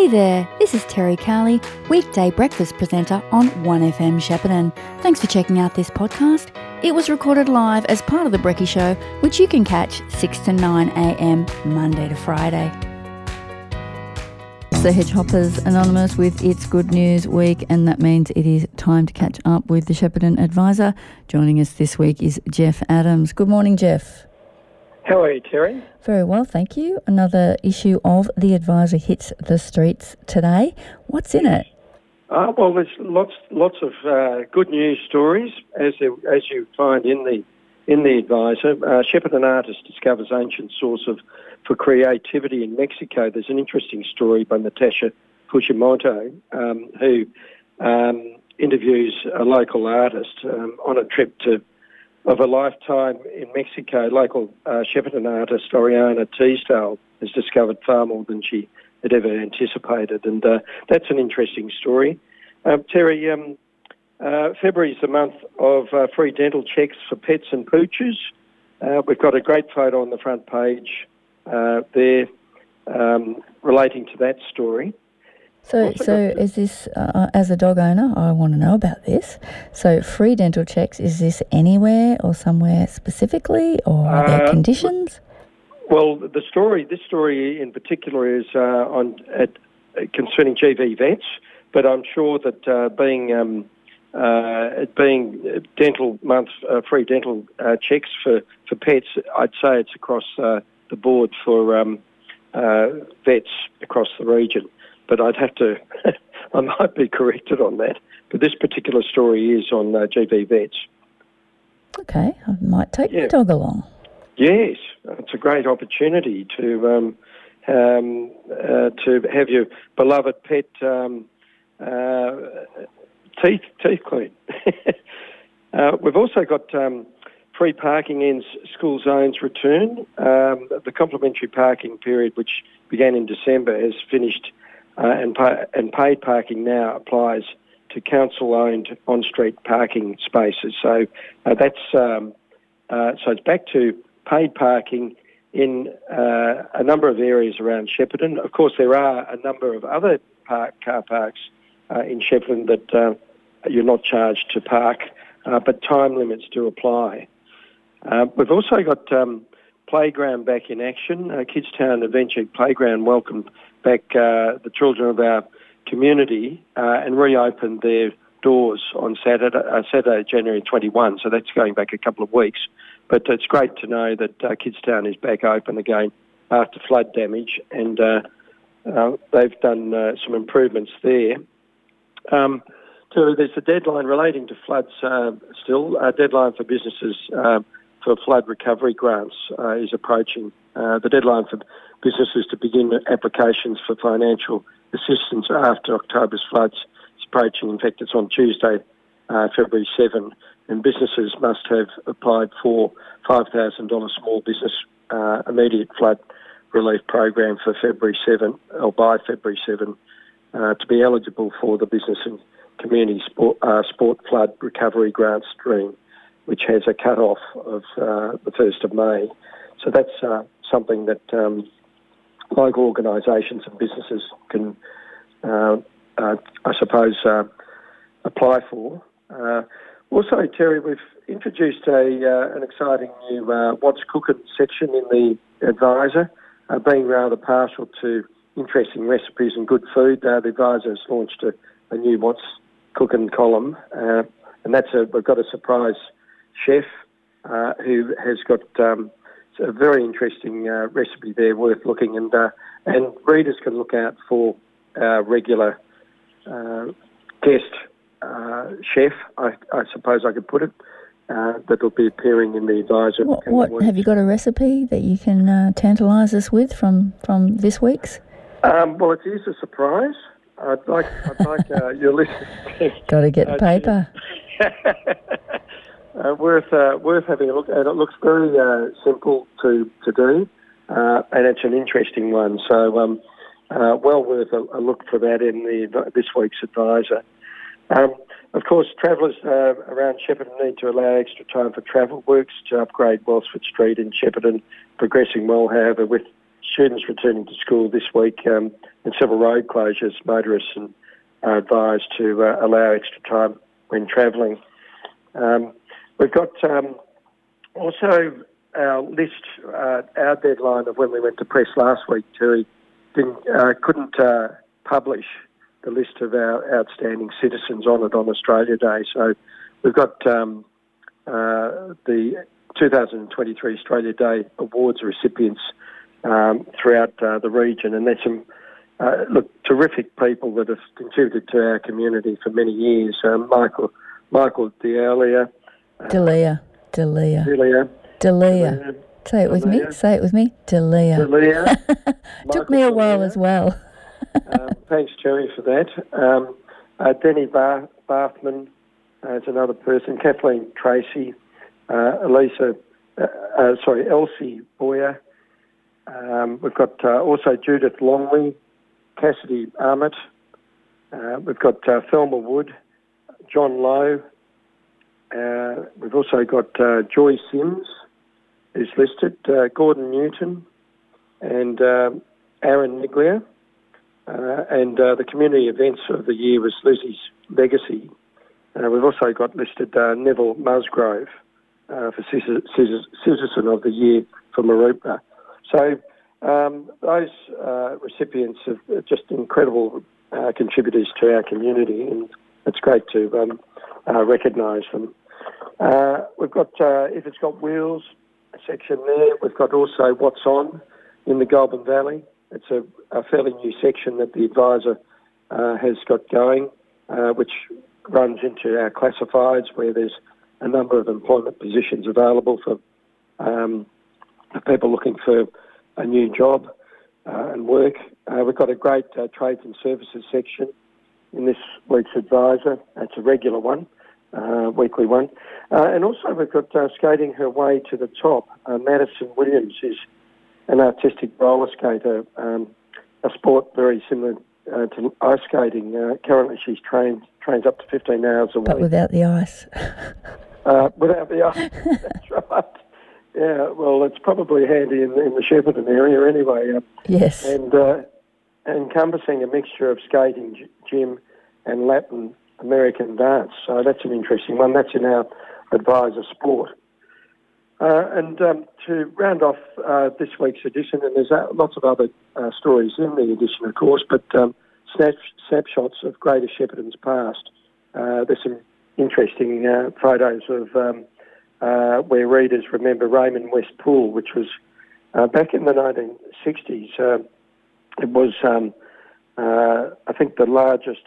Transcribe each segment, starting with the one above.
Hey there, this is Terry Carley, weekday breakfast presenter on 1FM Shepparton. Thanks for checking out this podcast. It was recorded live as part of The Brecky Show, which you can catch 6 to 9am Monday to Friday. The Hedgehoppers Anonymous with its Good News Week, and that means it is time to catch up with the Shepparton Advisor. Joining us this week is Jeff Adams. Good morning, Jeff. How are you, Terry? Very well, thank you. Another issue of The Advisor hits the streets today. What's in it? Uh, well, there's lots, lots of uh, good news stories, as as you find in the in the Advisor. Uh, Shepparton artist discovers ancient source of for creativity in Mexico. There's an interesting story by Natasha Fujimoto, um, who um, interviews a local artist um, on a trip to of a lifetime in Mexico. Local uh, Shepparton artist Oriana Teasdale has discovered far more than she had ever anticipated, and uh, that's an interesting story. Um, Terry, um, uh, February is the month of uh, free dental checks for pets and pooches. Uh, we've got a great photo on the front page uh, there um, relating to that story. So, so is this uh, as a dog owner? I want to know about this. So, free dental checks is this anywhere or somewhere specifically, or are there uh, conditions? Well, the story, this story in particular, is uh, on at, concerning GV vets, but I'm sure that uh, being um, uh, it being dental month, uh, free dental uh, checks for, for pets, I'd say it's across uh, the board for um, uh, vets across the region. But I'd have to, I might be corrected on that. But this particular story is on uh, GV vets. Okay, I might take yeah. my dog along. Yes, it's a great opportunity to um, um, to have your beloved pet um, teeth teeth clean. uh, we've also got um, free parking in school zones return. Um, the complementary parking period, which began in December, has finished, uh, and, pa- and paid parking now applies to council-owned on-street parking spaces. So uh, that's um, uh, so it's back to paid parking in uh, a number of areas around Shepparton. Of course, there are a number of other park, car parks uh, in Shepparton that uh, you're not charged to park, but time limits do apply. We've also got um, playground back in action. Uh, Kidstown Adventure Playground welcomed back uh, the children of our community uh, and reopened their doors on Saturday, uh, Saturday, January 21. So that's going back a couple of weeks. But it's great to know that uh, Kidstown is back open again after flood damage, and they've done some improvements there. Um, so there's a deadline relating to floods uh, still. A deadline for businesses uh, for flood recovery grants uh, is approaching. Uh, the deadline for businesses to begin applications for financial assistance after October's floods is approaching. In fact, it's on Tuesday, uh, February 7, and businesses must have applied for $5,000 small business uh, immediate flood relief program for February 7 or by February 7 to be eligible for the business and community sport, uh, sport flood recovery grant stream, which has a cut-off of uh, the 1st of May. So that's uh, something that um, local organisations and businesses can, uh, uh, I suppose, uh, apply for. also, Terry, we've introduced a, an exciting new What's Cooking section in the Advisor, being rather partial to interesting recipes and good food. the Advisor has launched a, a new What's cooking column, uh, and that's a we've got a surprise chef uh, who has got um, a very interesting uh, recipe there worth looking, and uh, and readers can look out for our regular uh, guest uh, chef. I, I, suppose I could put it. that'll be appearing in the advisor. What, what have you got a recipe that you can tantalise us with from from this week's? Um, well, it is a surprise. I'd like, I'd like uh, your listeners. Got to get the uh, paper. uh, worth, uh, worth having a look at. It looks very uh, simple to to do, uh, and it's an interesting one. So, um, well worth a, a, look for that in the this week's advisor. Um, of course, travellers around Shepparton need to allow extra time for travel works to upgrade Welsford Street in Shepparton, progressing well, however, with students returning to school this week um, and several road closures, motorists are advised to uh, allow extra time when travelling. Um, we've got um, also our list, uh, our deadline of when we went to press last week, Terry, uh, couldn't uh, publish the list of our outstanding citizens honoured on Australia Day. So we've got um, uh, the 2023 Australia Day Awards recipients um, throughout uh, the region, and there's some uh, look terrific people that have contributed to our community for many years. Um, Michael Michael D'Elia, D'Elia, D'Elia, D'Elia, D'Elia. Say it with me. Say it with me. D'Elia. D'Elia. Took me a while as well. um, thanks, Jerry, for that. Um, uh, Denny Bar- Bathman uh, is another person. Kathleen Tracy, uh, Elisa, uh, uh, sorry, Elsie Boyer. Um, we've got uh, also Judith Longley, Cassidy Armit. we've got Thelma Wood, John Lowe. We've also got Joy Sims, who's listed, Gordon Newton, and um, Aaron Niglia. Uh, and uh, the community events of the year was Lizzie's Legacy. Uh, we've also got listed Neville Musgrove for Citizen of the Year for Mooroopna. So um, those recipients are just incredible contributors to our community, and it's great to um, recognise them. We've got If It's Got Wheels, a section there. We've got also What's On in the Goulburn Valley. It's a, a fairly new section that the advisor uh, has got going, uh, which runs into our classifieds where there's a number of employment positions available for, um, for people looking for a new job uh, and work. Uh, we've got a great uh, trades and services section in this week's advisor. It's a regular one, uh, weekly one. and also we've got skating her way to the top. Madison Williams is an artistic roller skater, um, a sport very similar uh, to ice skating. Uh, currently, she's trained trains up to 15 hours a week. But without the ice. uh, without the ice, that's right. Yeah, well, it's probably handy in, in the Shepparton area anyway. Uh, yes. And uh, encompassing a mixture of skating, gym, and Latin American dance. So that's an interesting one. That's in our advisor sport. Uh, and um, to round off uh, this week's edition, and there's uh, lots of other uh, stories in the edition, of course, but um, snap- snapshots of Greater Shepparton's past. Uh, there's some interesting uh, photos of um, where readers remember Raymond West Pool, which was back in the 1960s. it was, um, I think, the largest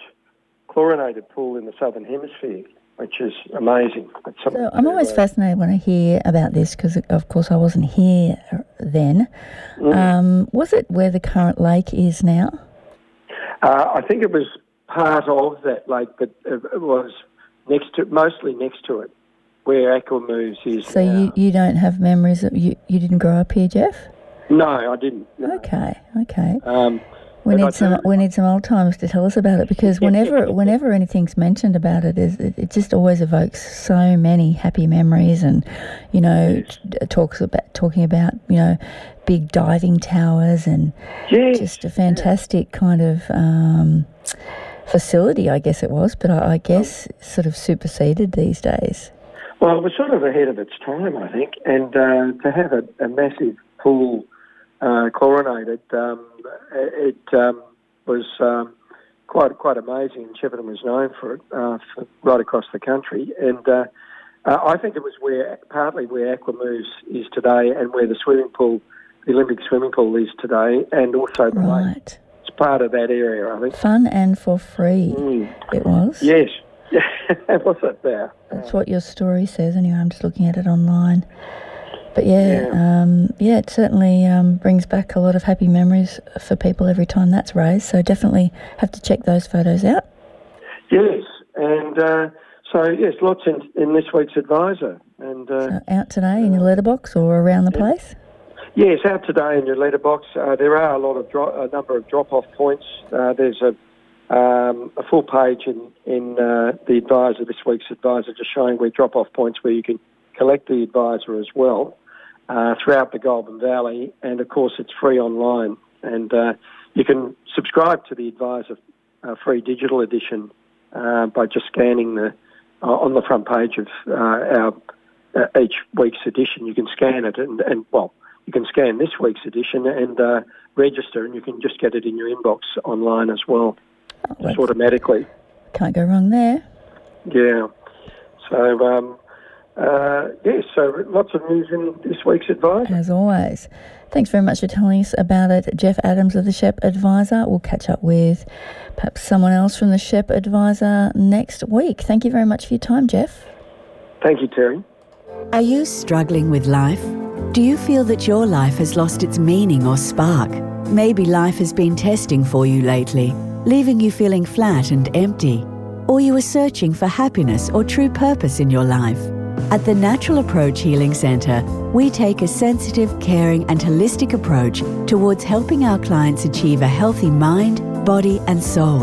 chlorinated pool in the Southern Hemisphere which is amazing. So I'm always uh, fascinated when I hear about this because, of course, I wasn't here then. Mm. Um, was it where the current lake is now? Uh, I think it was part of that lake, but it was next to, mostly next to it, where Aquamoves is. So now. you, you don't have memories of you? You didn't grow up here, Jeff? No, I didn't. No. Okay, okay. Um, we need some. We need some old timers to tell us about it because whenever, whenever anything's mentioned about it, is it, it, just always evokes so many happy memories, and you know, yes. talks about talking about you know, big diving towers and yes. just a fantastic yes. kind of um, facility. I guess it was, but I, I guess oh. sort of superseded these days. Well, it was sort of ahead of its time, I think, and uh, to have a, a massive pool uh, chlorinated, um, it um, was um, quite quite amazing. And Shepparton was known for it uh, for right across the country, and uh, uh, I think it was where partly where Aquamoves is today, and where the swimming pool, the Olympic swimming pool, is today, and also the right. lake. It's part of that area, I think. Fun and for free. Mm. It was. Yes. Was it there? That's what your story says. Anyway, I'm just looking at it online. But yeah, yeah, um, yeah it certainly um, brings back a lot of happy memories for people every time that's raised. So definitely have to check those photos out. Yes, and uh, so yes, lots in, in this week's advisor. And uh, so out today in your letterbox or around the yeah. place. Yes, out today in your letterbox. Uh, there are a lot of dro- a number of drop-off points. Uh, there's a um, a full page in in uh, the advisor this week's advisor, just showing where drop-off points where you can collect the advisor as well. Uh, throughout the Goulburn Valley, and of course it's free online. And uh, you can subscribe to the Advisor uh, free digital edition uh, by just scanning the uh, on the front page of uh, our each week's edition. You can scan it, and, and well, you can scan this week's edition and register, and you can just get it in your inbox online as well, oh, just automatically. Can't go wrong there. Yeah. So um, uh, yeah, so lots of news in this week's Advisor. As always. Thanks very much for telling us about it, Jeff Adams of the SHEP Advisor. We'll catch up with perhaps someone else from the SHEP Advisor next week. Thank you very much for your time, Jeff. Thank you, Terry. Are you struggling with life? Do you feel that your life has lost its meaning or spark? Maybe life has been testing for you lately, leaving you feeling flat and empty. Or you are searching for happiness or true purpose in your life. At the Natural Approach Healing Centre, we take a sensitive, caring, and holistic approach towards helping our clients achieve a healthy mind, body, and soul.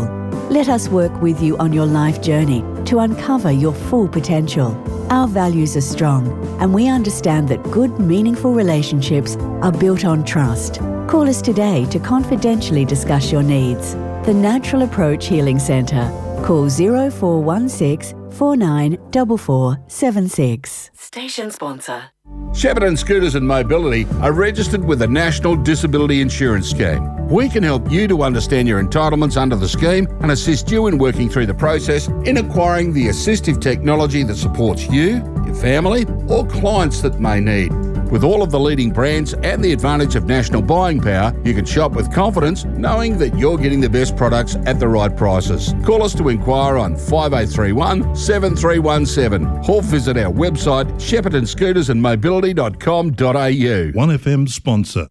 Let us work with you on your life journey to uncover your full potential. Our values are strong, and we understand that good, meaningful relationships are built on trust. Call us today to confidentially discuss your needs. The Natural Approach Healing Centre. Call 0416 494476. Station sponsor. Shepparton Scooters and Mobility are registered with the National Disability Insurance Scheme. We can help you to understand your entitlements under the scheme and assist you in working through the process in acquiring the assistive technology that supports you, your family, or clients that may need. With all of the leading brands and the advantage of national buying power, you can shop with confidence knowing that you're getting the best products at the right prices. Call us to inquire on 5031 7317 or visit our website sheppartonscootersandmobility.com.au. 1FM sponsor.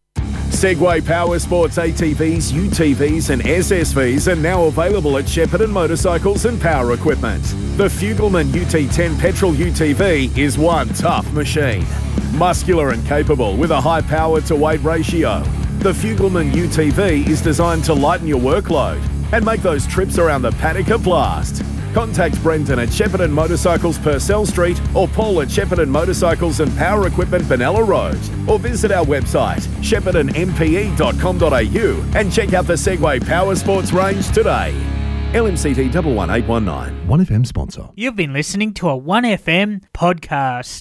Segway Power Sports ATVs, UTVs, and SSVs are now available at Shepparton Motorcycles and Power Equipment. The Fugleman UT10 petrol UTV is one tough machine. Muscular and capable with a high power to weight ratio. The Fugleman UTV is designed to lighten your workload and make those trips around the paddock a blast. Contact Brenton at Shepparton Motorcycles Purcell Street or Paul at Shepparton Motorcycles and Power Equipment Benalla Road or visit our website sheppartonmpe.com.au and check out the Segway Power Sports range today. LMCT 11819. 1FM sponsor. You've been listening to a 1FM podcast.